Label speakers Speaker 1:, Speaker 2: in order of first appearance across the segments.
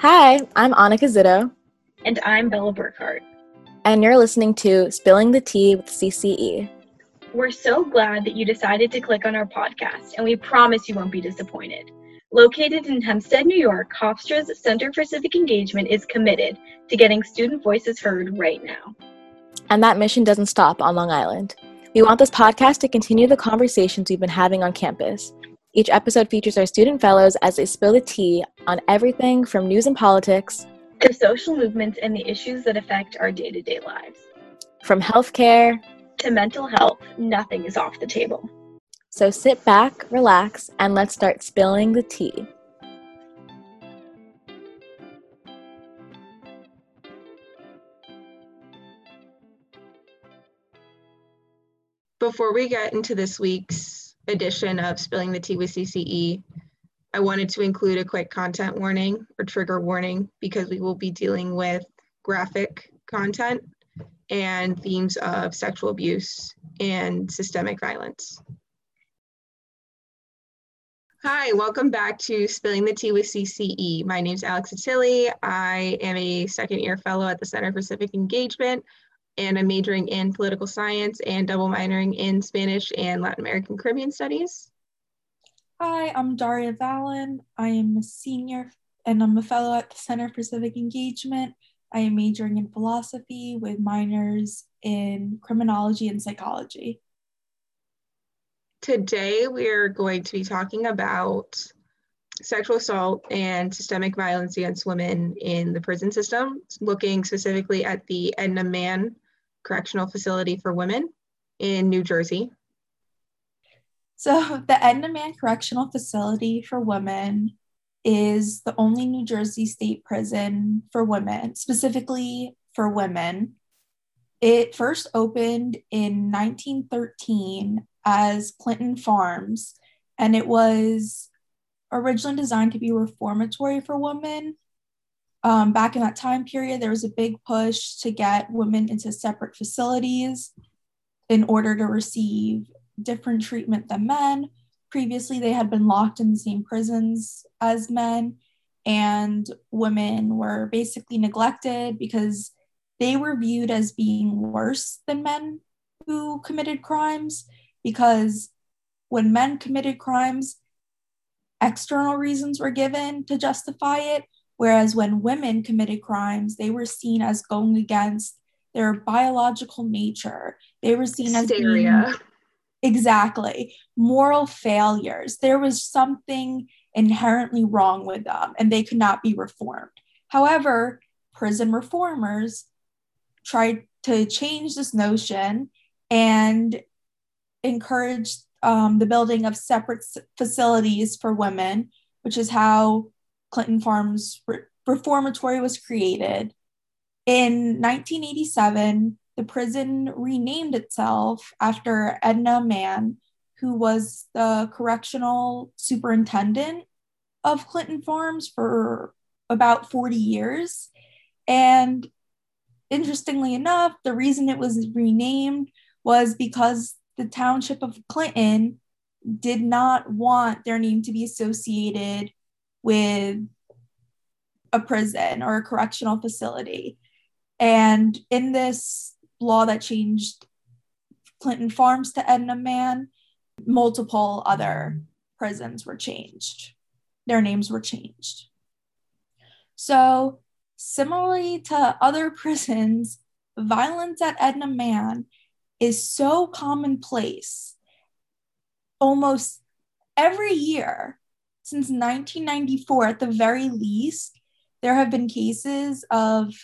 Speaker 1: Hi, I'm Annika Zitto.
Speaker 2: And I'm Bella Burkhart.
Speaker 1: And you're listening to Spilling the Tea with CCE.
Speaker 2: We're so glad that you decided to click on our podcast, and we promise you won't be disappointed. Located in Hempstead, New York, Hofstra's Center for Civic Engagement is committed to getting student voices heard right now.
Speaker 1: And that mission doesn't stop on Long Island. We want this podcast to continue the conversations we've been having on campus. Each episode features our student fellows as they spill the tea on everything from news and politics
Speaker 2: to social movements and the issues that affect our day to day lives.
Speaker 1: From healthcare
Speaker 2: to mental health, nothing is off the table.
Speaker 1: So sit back, relax, and let's start spilling the tea.
Speaker 3: Before we get into this week's edition of Spilling the Tea with CCE, I wanted to include a quick content warning or trigger warning because we will be dealing with graphic content and themes of sexual abuse and systemic violence. Hi, welcome back to Spilling the Tea with CCE. My name is Alex Attili. I am a second year fellow at the Center for Civic Engagement, and I'm majoring in political science and double minoring in Spanish and Latin American Caribbean studies.
Speaker 4: Hi, I'm Daria Valen. I am a senior and I'm a fellow at the Center for Civic Engagement. I am majoring in philosophy with minors in criminology and psychology.
Speaker 3: Today, we're going to be talking about sexual assault and systemic violence against women in the prison system, looking specifically at the Edna Mann Correctional Facility for Women in New Jersey.
Speaker 4: So, the Edna Mann Correctional Facility for Women is the only New Jersey state prison for women, specifically for women. It first opened in 1913 as Clinton Farms, and it was originally designed to be reformatory for women. Um, back in that time period, there was a big push to get women into separate facilities in order to receive different treatment than men. Previously, they had been locked in the same prisons as men, and women were basically neglected because they were viewed as being worse than men who committed crimes. Because when men committed crimes, external reasons were given to justify it, whereas when women committed crimes, they were seen as going against their biological nature. They were seen Hysteria. as being Exactly. Moral failures. There was something inherently wrong with them and they could not be reformed. However, prison reformers tried to change this notion and encourage um, the building of separate facilities for women, which is how Clinton Farms Re- Reformatory was created. In 1987, the prison renamed itself after Edna Mann, who was the correctional superintendent of Clinton Farms for about 40 years. And interestingly enough, the reason it was renamed was because the township of Clinton did not want their name to be associated with a prison or a correctional facility. And in this law that changed Clinton Farms to Edna Man, multiple other prisons were changed. Their names were changed. So, similarly to other prisons, violence at Edna Man is so commonplace. Almost every year since 1994, at the very least, there have been cases of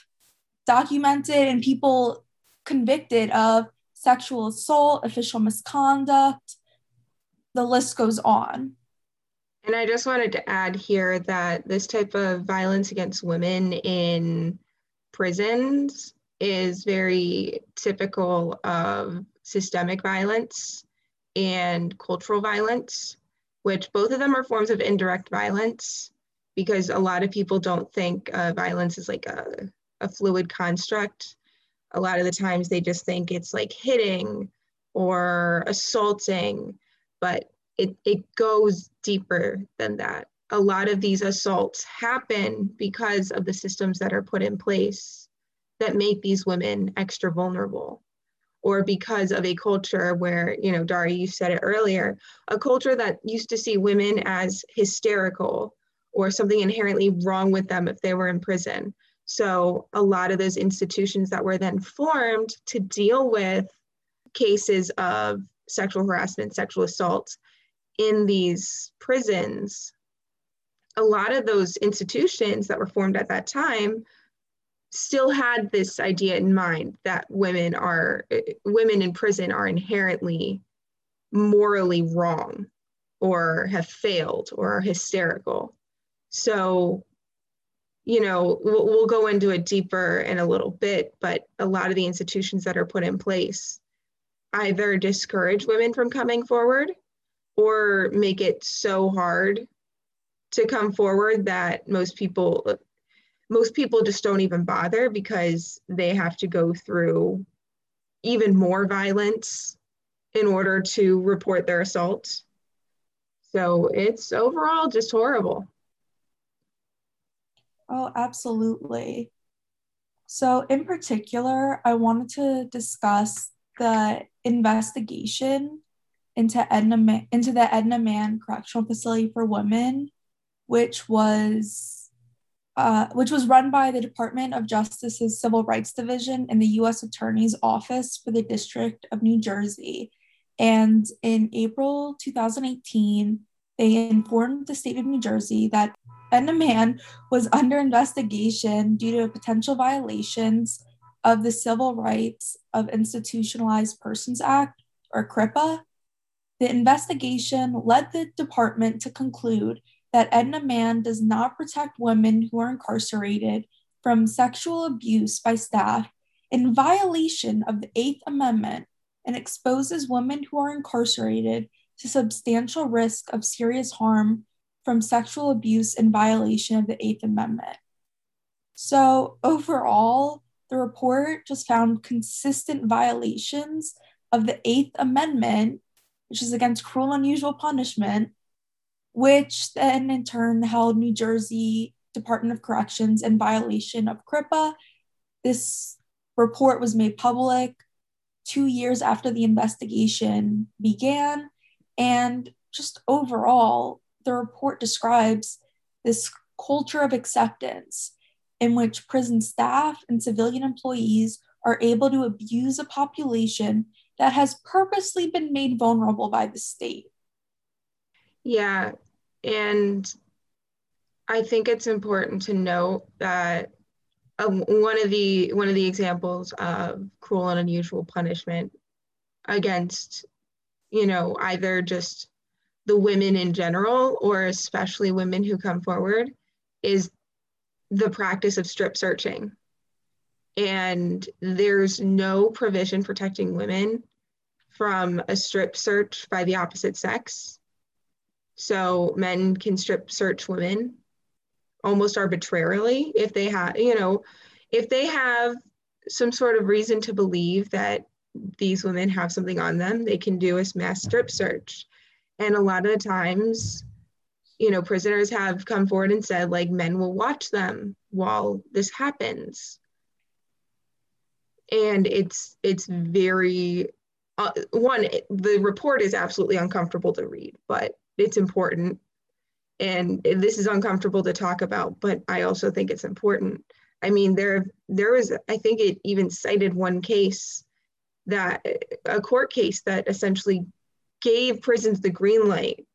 Speaker 4: documented and people convicted of sexual assault, official misconduct. The list goes on.
Speaker 3: And I just wanted to add here that this type of violence against women in prisons is very typical of systemic violence and cultural violence, which both of them are forms of indirect violence because a lot of people don't think uh, violence is like a, a fluid construct a lot of the times they just think it's like hitting or assaulting, but it, it goes deeper than that. a lot of these assaults happen because of the systems that are put in place that make these women extra vulnerable or because of a culture where, you know, Dari, you said it earlier, a culture that used to see women as hysterical or something inherently wrong with them if they were in prison. So a lot of those institutions that were then formed to deal with cases of sexual harassment, sexual assault in these prisons, a lot of those institutions that were formed at that time still had this idea in mind that women are eh, women in prison are inherently morally wrong or have failed or are hysterical. So you know we'll, we'll go into it deeper in a little bit but a lot of the institutions that are put in place either discourage women from coming forward or make it so hard to come forward that most people most people just don't even bother because they have to go through even more violence in order to report their assault. So it's overall just horrible.
Speaker 4: Oh, absolutely. So, in particular, I wanted to discuss the investigation into Edna into the Edna Mann Correctional Facility for Women, which was uh, which was run by the Department of Justice's Civil Rights Division and the U.S. Attorney's Office for the District of New Jersey. And in April 2018, they informed the state of New Jersey that Mann was under investigation due to potential violations of the Civil Rights of Institutionalized Persons Act, or CRIPA. The investigation led the department to conclude that Edna Mann does not protect women who are incarcerated from sexual abuse by staff in violation of the Eighth Amendment and exposes women who are incarcerated to substantial risk of serious harm from sexual abuse in violation of the Eighth Amendment. So, overall, the report just found consistent violations of the Eighth Amendment, which is against cruel and unusual punishment, which then in turn held New Jersey Department of Corrections in violation of CRIPA. This report was made public two years after the investigation began. And just overall, the report describes this culture of acceptance in which prison staff and civilian employees are able to abuse a population that has purposely been made vulnerable by the state.
Speaker 3: Yeah, and I think it's important to note that um, one of the one of the examples of cruel and unusual punishment against, you know, either just the women in general or especially women who come forward is the practice of strip searching. And there's no provision protecting women from a strip search by the opposite sex. So men can strip search women almost arbitrarily if they have, you know, if they have some sort of reason to believe that these women have something on them, they can do a mass strip search. And a lot of the times, you know, prisoners have come forward and said, like, men will watch them while this happens. And it's it's very uh, one the report is absolutely uncomfortable to read, but it's important. And this is uncomfortable to talk about but i also think it's important. I mean there there was i think it even cited one case that a court case that essentially gave prisons the green light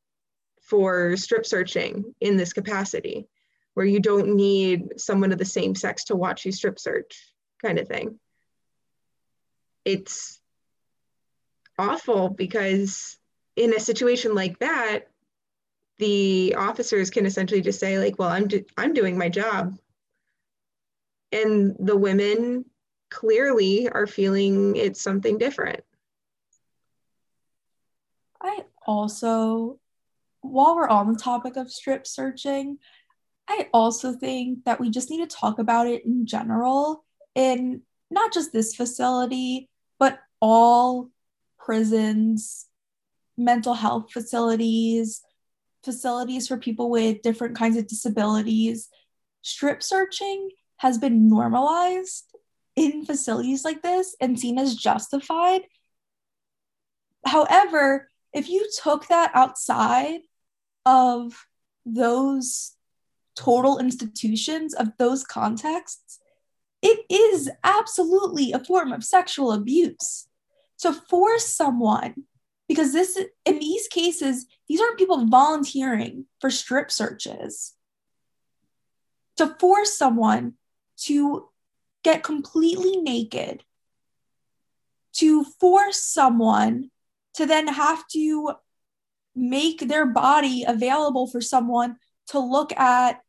Speaker 3: for strip searching in this capacity where you don't need someone of the same sex to watch you strip search kind of thing. It's awful because in a situation like that, the officers can essentially just say like, well, I'm, do- I'm doing my job. And the women clearly are feeling it's something different.
Speaker 4: I also, while we're on the topic of strip searching, I also think that we just need to talk about it in general in not just this facility, but all prisons mental health facilities, facilities for people with different kinds of disabilities. Strip searching has been normalized in facilities like this and seen as justified. However, if you took that outside of those total institutions, of those contexts, it is absolutely a form of sexual abuse. To force someone, because this in these cases, these aren't people volunteering for strip searches. To force someone to get completely naked, to force someone to then have to make their body available for someone to look at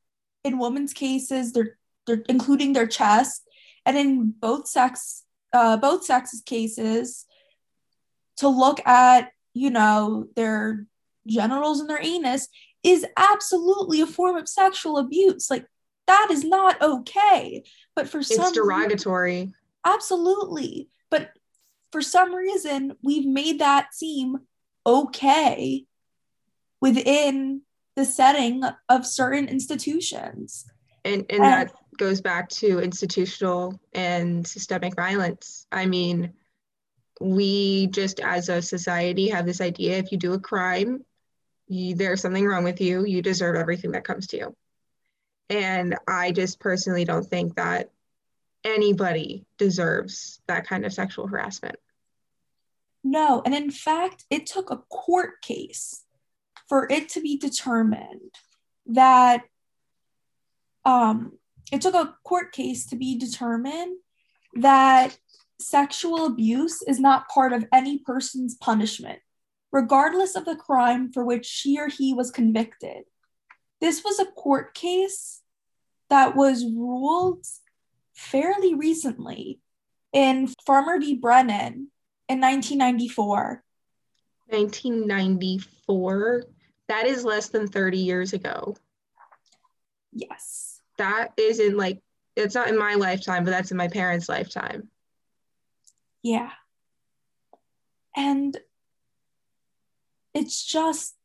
Speaker 4: in women's cases they're, they're including their chest and in both sex uh, both sexes cases to look at you know their genitals and their anus is absolutely a form of sexual abuse. Like that is not okay. But for some
Speaker 3: it's derogatory.
Speaker 4: Absolutely. But for some reason we've made that seem okay within the setting of certain institutions.
Speaker 3: And and, and that goes back to institutional and systemic violence. I mean we just as a society have this idea if you do a crime you, there's something wrong with you you deserve everything that comes to you. And i just personally don't think that anybody deserves that kind of sexual harassment.
Speaker 4: No and in fact it took a court case for it to be determined that um it took a court case to be determined that sexual abuse is not part of any person's punishment, regardless of the crime for which she or he was convicted. This was a court case that was ruled fairly recently in Farmer v. Brennan in 1994.
Speaker 3: 1994? That is less than 30 years ago.
Speaker 4: Yes.
Speaker 3: That is in like, it's not in my lifetime, but that's in my parents' lifetime.
Speaker 4: Yeah. And it's just,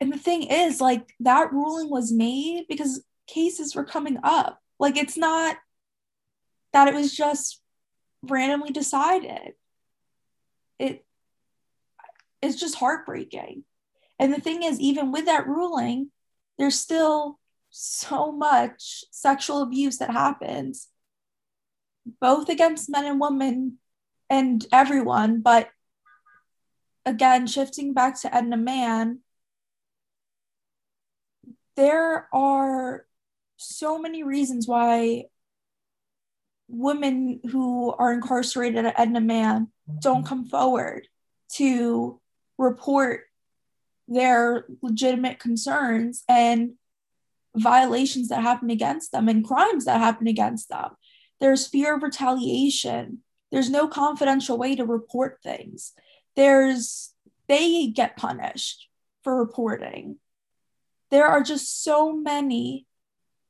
Speaker 4: and the thing is, like, that ruling was made because cases were coming up. Like, it's not that it was just randomly decided. It it's just heartbreaking. And the thing is, even with that ruling, there's still so much sexual abuse that happens both against men and women and everyone. But again, shifting back to Edna Mann, there are so many reasons why women who are incarcerated at Edna Mann don't mm-hmm. come forward to report their legitimate concerns and violations that happen against them and crimes that happen against them. There's fear of retaliation. There's no confidential way to report things. There's, they get punished for reporting. There are just so many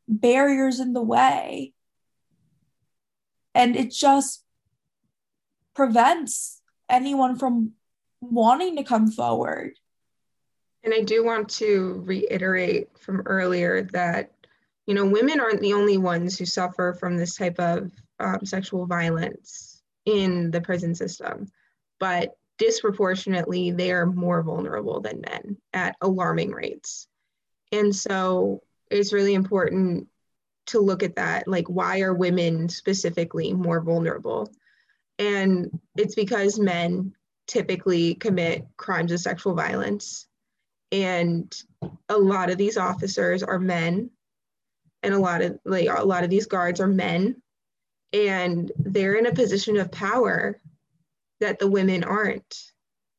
Speaker 4: barriers in the way. And it just prevents anyone from wanting to come forward.
Speaker 3: And I do want to reiterate from earlier that you know, women aren't the only ones who suffer from this type of um, sexual violence in the prison system, but disproportionately, they are more vulnerable than men at alarming rates. And so it's really important to look at that. Like, why are women specifically more vulnerable? And it's because men typically commit crimes of sexual violence. And a lot of these officers are men and a lot of like a lot of these guards are men. And they're in a position of power that the women aren't.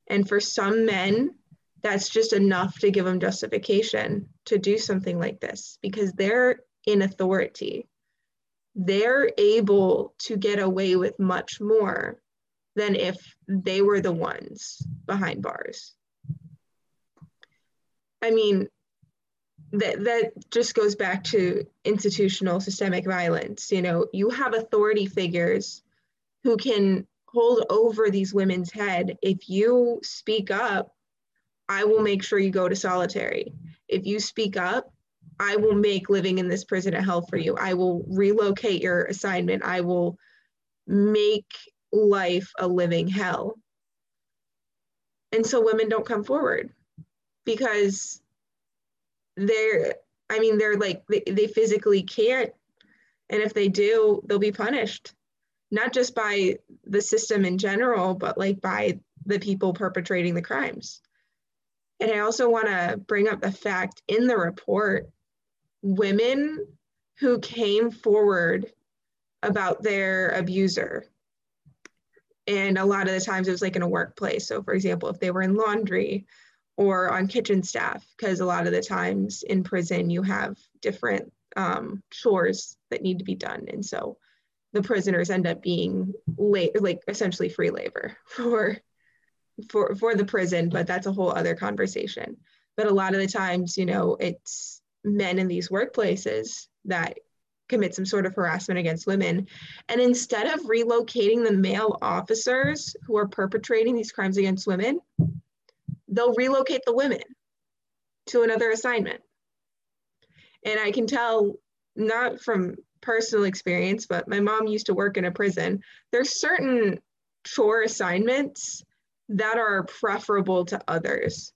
Speaker 3: And for some men that's just enough to give them justification to do something like this because they're in authority. They're able to get away with much more than if they were the ones behind bars. I mean that that just goes back to institutional systemic violence you know you have authority figures who can hold over these women's head if you speak up I will make sure you go to solitary. If you speak up, I will make living in this prison a hell for you. I will relocate your assignment. I will make life a living hell. And so women don't come forward because they're, I mean, they're like, they, they physically can't. And if they do, they'll be punished, not just by the system in general, but like by the people perpetrating the crimes. And I also want to bring up the fact in the report women who came forward about their abuser. And a lot of the times it was like in a workplace. So, for example, if they were in laundry or on kitchen staff, because a lot of the times in prison you have different um, chores that need to be done. And so the prisoners end up being like essentially free labor for for for the prison but that's a whole other conversation but a lot of the times you know it's men in these workplaces that commit some sort of harassment against women and instead of relocating the male officers who are perpetrating these crimes against women they'll relocate the women to another assignment and i can tell not from personal experience but my mom used to work in a prison there's certain chore assignments that are preferable to others.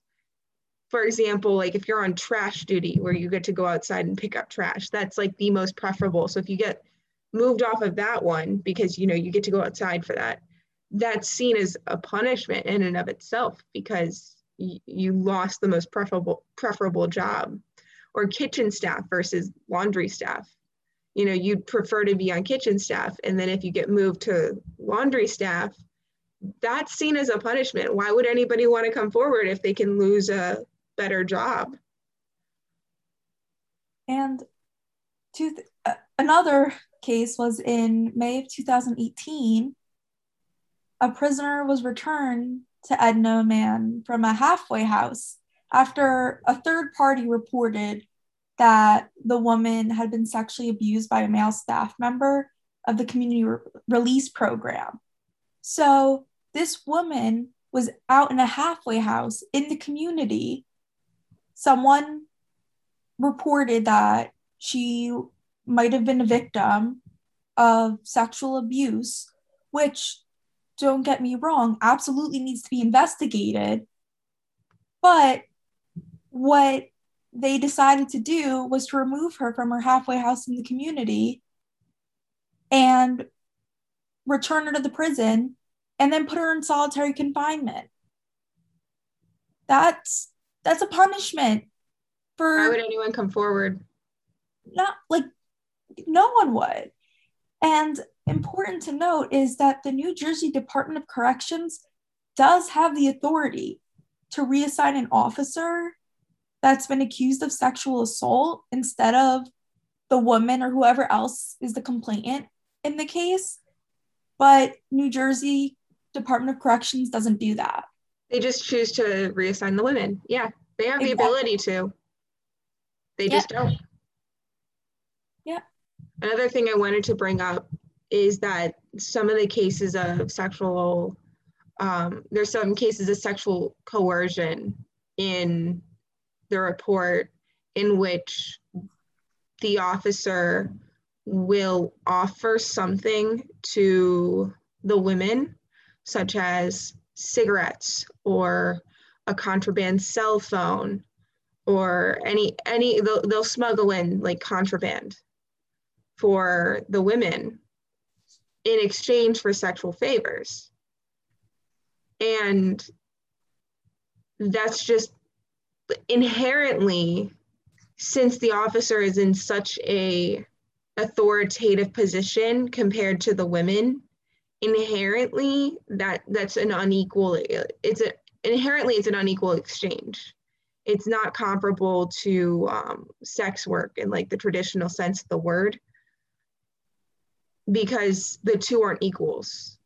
Speaker 3: For example, like if you're on trash duty where you get to go outside and pick up trash, that's like the most preferable. So if you get moved off of that one because you know you get to go outside for that, that's seen as a punishment in and of itself because you lost the most preferable preferable job. Or kitchen staff versus laundry staff. You know, you'd prefer to be on kitchen staff, and then if you get moved to laundry staff, that's seen as a punishment. Why would anybody want to come forward if they can lose a better job?
Speaker 4: And to th- uh, another case was in May of 2018. A prisoner was returned to Edna Man from a halfway house after a third party reported that the woman had been sexually abused by a male staff member of the community re- release program. So this woman was out in a halfway house in the community. Someone reported that she might have been a victim of sexual abuse, which, don't get me wrong, absolutely needs to be investigated. But what they decided to do was to remove her from her halfway house in the community and return her to the prison and then put her in solitary confinement. That's that's a punishment for
Speaker 3: Why would anyone come forward?
Speaker 4: Not like no one would. And important to note is that the New Jersey Department of Corrections does have the authority to reassign an officer that's been accused of sexual assault instead of the woman or whoever else is the complainant in the case. But New Jersey Department of Corrections doesn't do that.
Speaker 3: They just choose to reassign the women. Yeah, they have the ability to. They just don't.
Speaker 4: Yeah.
Speaker 3: Another thing I wanted to bring up is that some of the cases of sexual, um, there's some cases of sexual coercion in the report in which the officer will offer something to the women such as cigarettes or a contraband cell phone or any any they'll, they'll smuggle in like contraband for the women in exchange for sexual favors. And that's just inherently since the officer is in such a authoritative position compared to the women inherently that that's an unequal it's a inherently it's an unequal exchange. It's not comparable to um, sex work in like the traditional sense of the word because the two aren't equals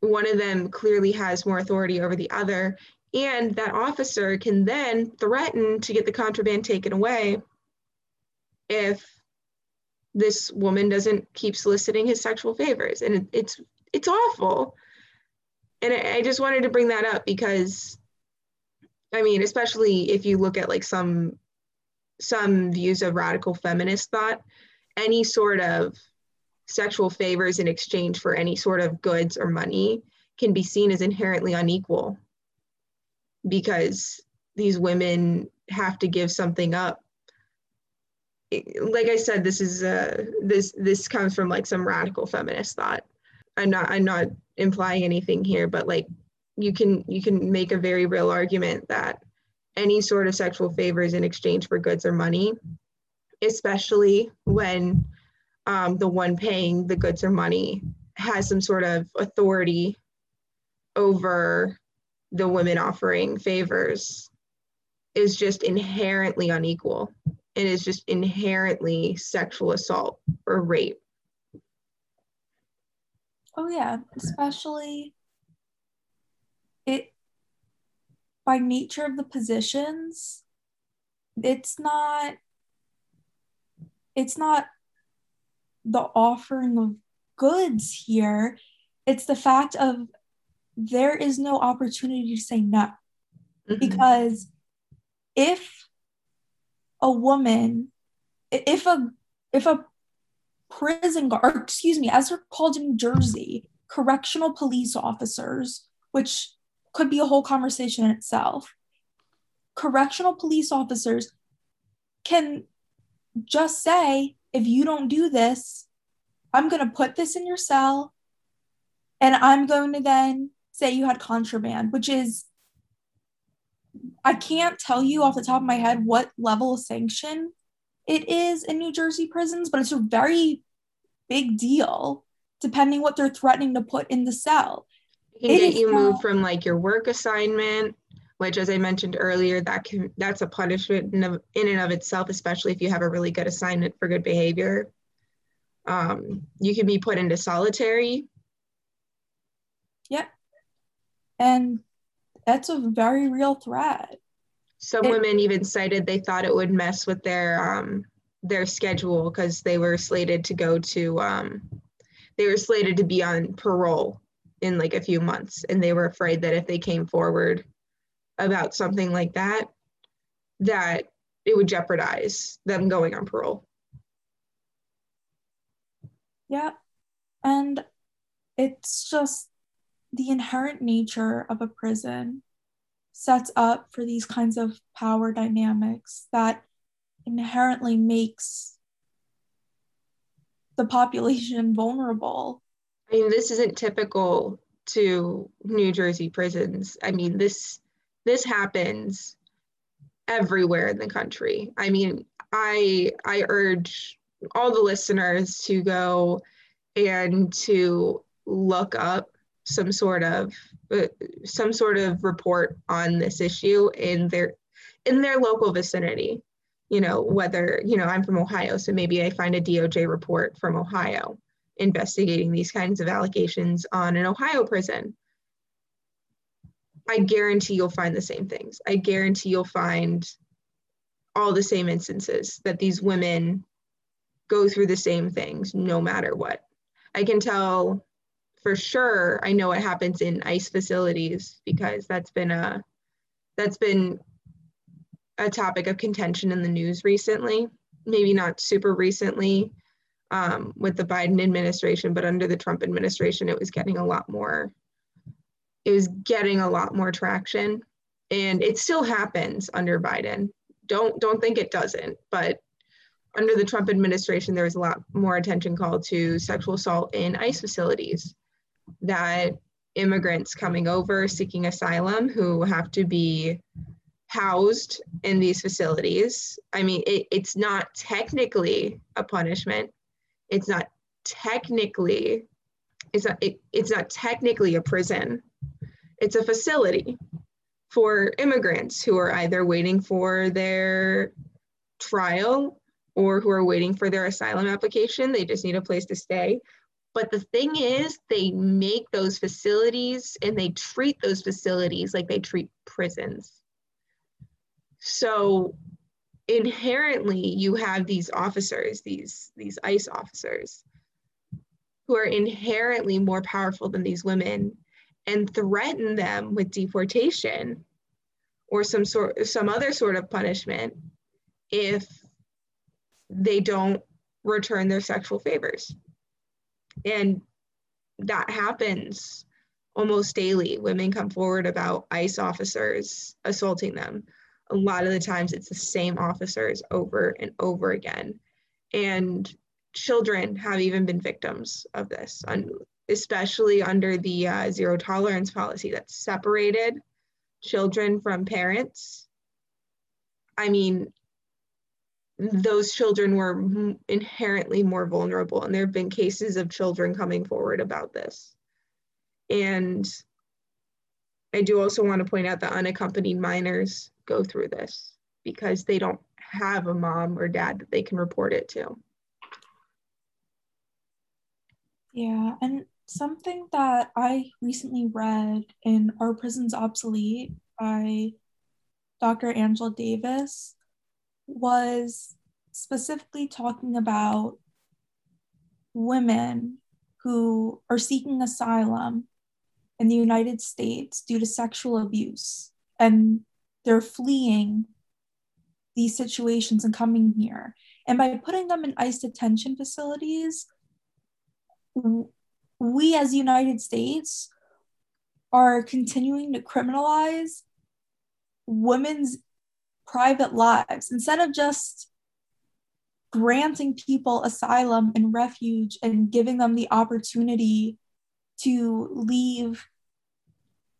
Speaker 3: one of them clearly has more authority over the other and that officer can then threaten to get the contraband taken away if this woman doesn't keep soliciting his sexual favors and it, it's it's awful. And I, I just wanted to bring that up because I mean, especially if you look at like some some views of radical feminist thought, any sort of sexual favors in exchange for any sort of goods or money can be seen as inherently unequal because these women have to give something up. Like i said this is uh this this comes from like some radical feminist thought. I'm not i'm not implying anything here but like you can you can make a very real argument that any sort of sexual favors in exchange for goods or money especially when um, the one paying the goods or money has some sort of authority over the women offering favors is just inherently unequal and is just inherently sexual assault or rape.
Speaker 4: Oh yeah, especially it by nature of the positions, it's not it's not the offering of goods here. It's the fact of there is no opportunity to say no. Mm-hmm. Because if a woman, if a if a prison guard, excuse me, as they're called in New Jersey, correctional police officers, which could be a whole conversation in itself. Correctional police officers can just say, if you don't do this, I'm going to put this in your cell and I'm going to then say you had contraband, which is, I can't tell you off the top of my head what level of sanction it is in New Jersey prisons, but it's a very big deal depending what they're threatening to put in the cell.
Speaker 3: It can get you moved from like your work assignment which as i mentioned earlier that can that's a punishment in, of, in and of itself especially if you have a really good assignment for good behavior. Um, you can be put into solitary.
Speaker 4: Yep. And that's a very real threat.
Speaker 3: Some it, women even cited they thought it would mess with their um, their schedule because they were slated to go to um, they were slated to be on parole in like a few months and they were afraid that if they came forward about something like that that it would jeopardize them going on parole.
Speaker 4: Yeah. And it's just the inherent nature of a prison sets up for these kinds of power dynamics that inherently makes the population vulnerable.
Speaker 3: I mean, this isn't typical to New Jersey prisons. I mean, this this happens everywhere in the country. I mean, I I urge all the listeners to go and to look up some sort of uh, some sort of report on this issue in their in their local vicinity you know whether you know i'm from ohio so maybe i find a doj report from ohio investigating these kinds of allegations on an ohio prison I guarantee you'll find the same things. I guarantee you'll find all the same instances that these women go through the same things no matter what. I can tell for sure I know what happens in ICE facilities because that's been a that's been a topic of contention in the news recently. Maybe not super recently um, with the Biden administration, but under the Trump administration, it was getting a lot more was getting a lot more traction and it still happens under Biden. Don't don't think it doesn't, but under the Trump administration, there was a lot more attention called to sexual assault in ICE facilities. That immigrants coming over seeking asylum who have to be housed in these facilities. I mean, it, it's not technically a punishment. It's not technically, it's not, it, it's not technically a prison it's a facility for immigrants who are either waiting for their trial or who are waiting for their asylum application. They just need a place to stay. But the thing is, they make those facilities and they treat those facilities like they treat prisons. So inherently, you have these officers, these, these ICE officers, who are inherently more powerful than these women and threaten them with deportation or some sort some other sort of punishment if they don't return their sexual favors. And that happens almost daily. Women come forward about ice officers assaulting them. A lot of the times it's the same officers over and over again. And children have even been victims of this especially under the uh, zero tolerance policy that separated children from parents. I mean, those children were inherently more vulnerable, and there have been cases of children coming forward about this. And I do also want to point out that unaccompanied minors go through this because they don't have a mom or dad that they can report it to.
Speaker 4: Yeah, and something that I recently read in Are Prisons Obsolete by Dr. Angela Davis was specifically talking about women who are seeking asylum in the United States due to sexual abuse and they're fleeing these situations and coming here. And by putting them in ICE detention facilities, we as the United States are continuing to criminalize women's private lives instead of just granting people asylum and refuge and giving them the opportunity to leave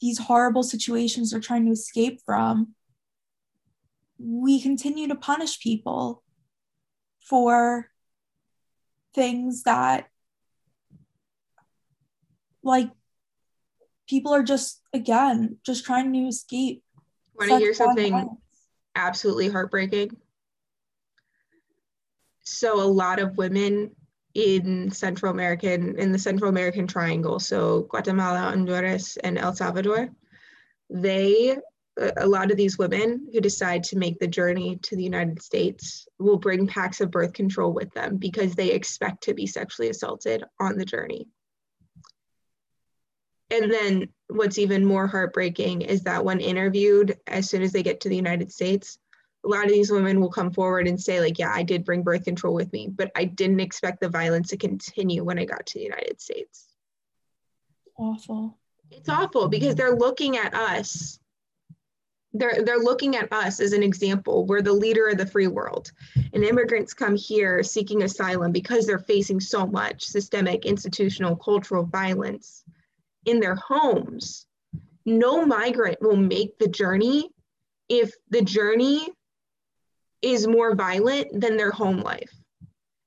Speaker 4: these horrible situations they're trying to escape from, we continue to punish people for things that like people are just again just trying to escape
Speaker 3: want to hear something absolutely heartbreaking? So a lot of women in central american in the central american triangle so guatemala honduras and el salvador they a lot of these women who decide to make the journey to the United States will bring packs of birth control with them because they expect to be sexually assaulted on the journey and then what's even more heartbreaking is that when interviewed as soon as they get to the united states a lot of these women will come forward and say like yeah i did bring birth control with me but i didn't expect the violence to continue when i got to the united states.
Speaker 4: Awful.
Speaker 3: It's awful because they're looking at us. They're they're looking at us as an example. We're the leader of the free world. And immigrants come here seeking asylum because they're facing so much systemic institutional cultural violence in their homes. No migrant will make the journey if the journey is more violent than their home life.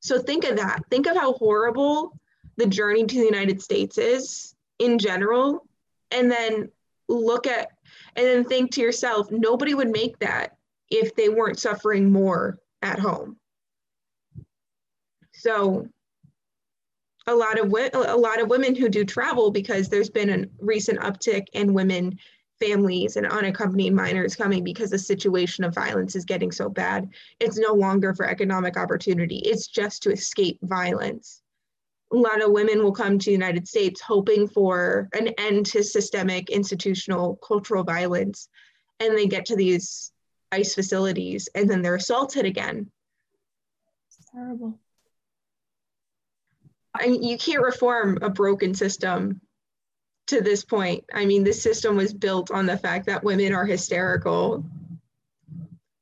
Speaker 3: So think of that. Think of how horrible the journey to the United States is in general. And then look at, and then think to yourself, nobody would make that if they weren't suffering more at home. So a lot of a lot of women who do travel because there's been a recent uptick in women families and unaccompanied minors coming because the situation of violence is getting so bad. It's no longer for economic opportunity. It's just to escape violence. A lot of women will come to the United States hoping for an end to systemic institutional cultural violence and they get to these ICE facilities and then they're assaulted again.
Speaker 4: It's terrible.
Speaker 3: I mean, you can't reform a broken system to this point. I mean, this system was built on the fact that women are hysterical.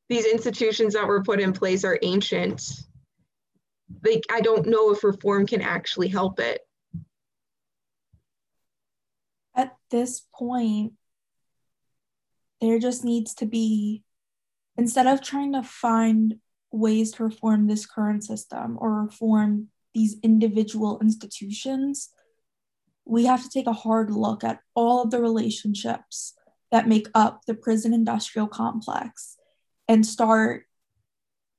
Speaker 3: These institutions that were put in place are ancient. Like, I don't know if reform can actually help it.
Speaker 4: At this point, there just needs to be, instead of trying to find ways to reform this current system or reform these individual institutions, we have to take a hard look at all of the relationships that make up the prison industrial complex and start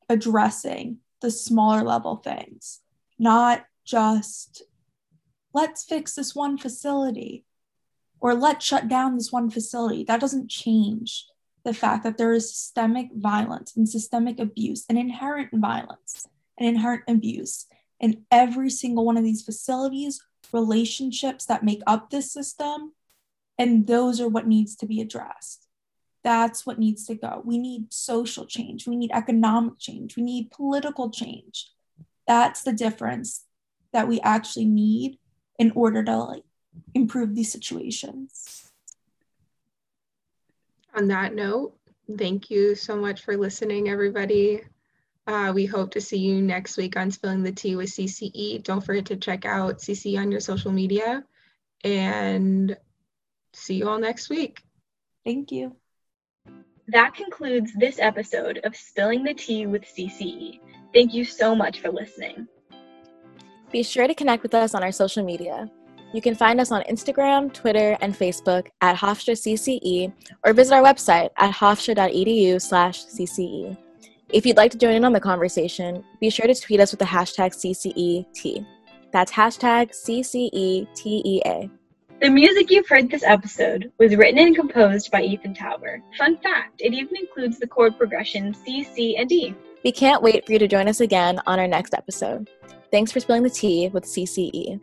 Speaker 4: addressing the smaller level things, not just let's fix this one facility or let's shut down this one facility. That doesn't change the fact that there is systemic violence and systemic abuse and inherent violence and inherent abuse in every single one of these facilities, relationships that make up this system, and those are what needs to be addressed. That's what needs to go. We need social change. We need economic change. We need political change. That's the difference that we actually need in order to like improve these situations.
Speaker 3: On that note, thank you so much for listening, everybody. Uh, we hope to see you next week on Spilling the Tea with CCE. Don't forget to check out CCE on your social media and see you all next week.
Speaker 4: Thank you.
Speaker 2: That concludes this episode of Spilling the Tea with CCE. Thank you so much for listening.
Speaker 1: Be sure to connect with us on our social media. You can find us on Instagram, Twitter, and Facebook at Hofstra CCE or visit our website at hofstra.edu slash CCE. If you'd like to join in on the conversation, be sure to tweet us with the hashtag CCET. That's hashtag CCETEA.
Speaker 2: The music you've heard this episode was written and composed by Ethan Tauber. Fun fact, it even includes the chord progression C, C, and E.
Speaker 1: We can't wait for you to join us again on our next episode. Thanks for spilling the tea with CCE.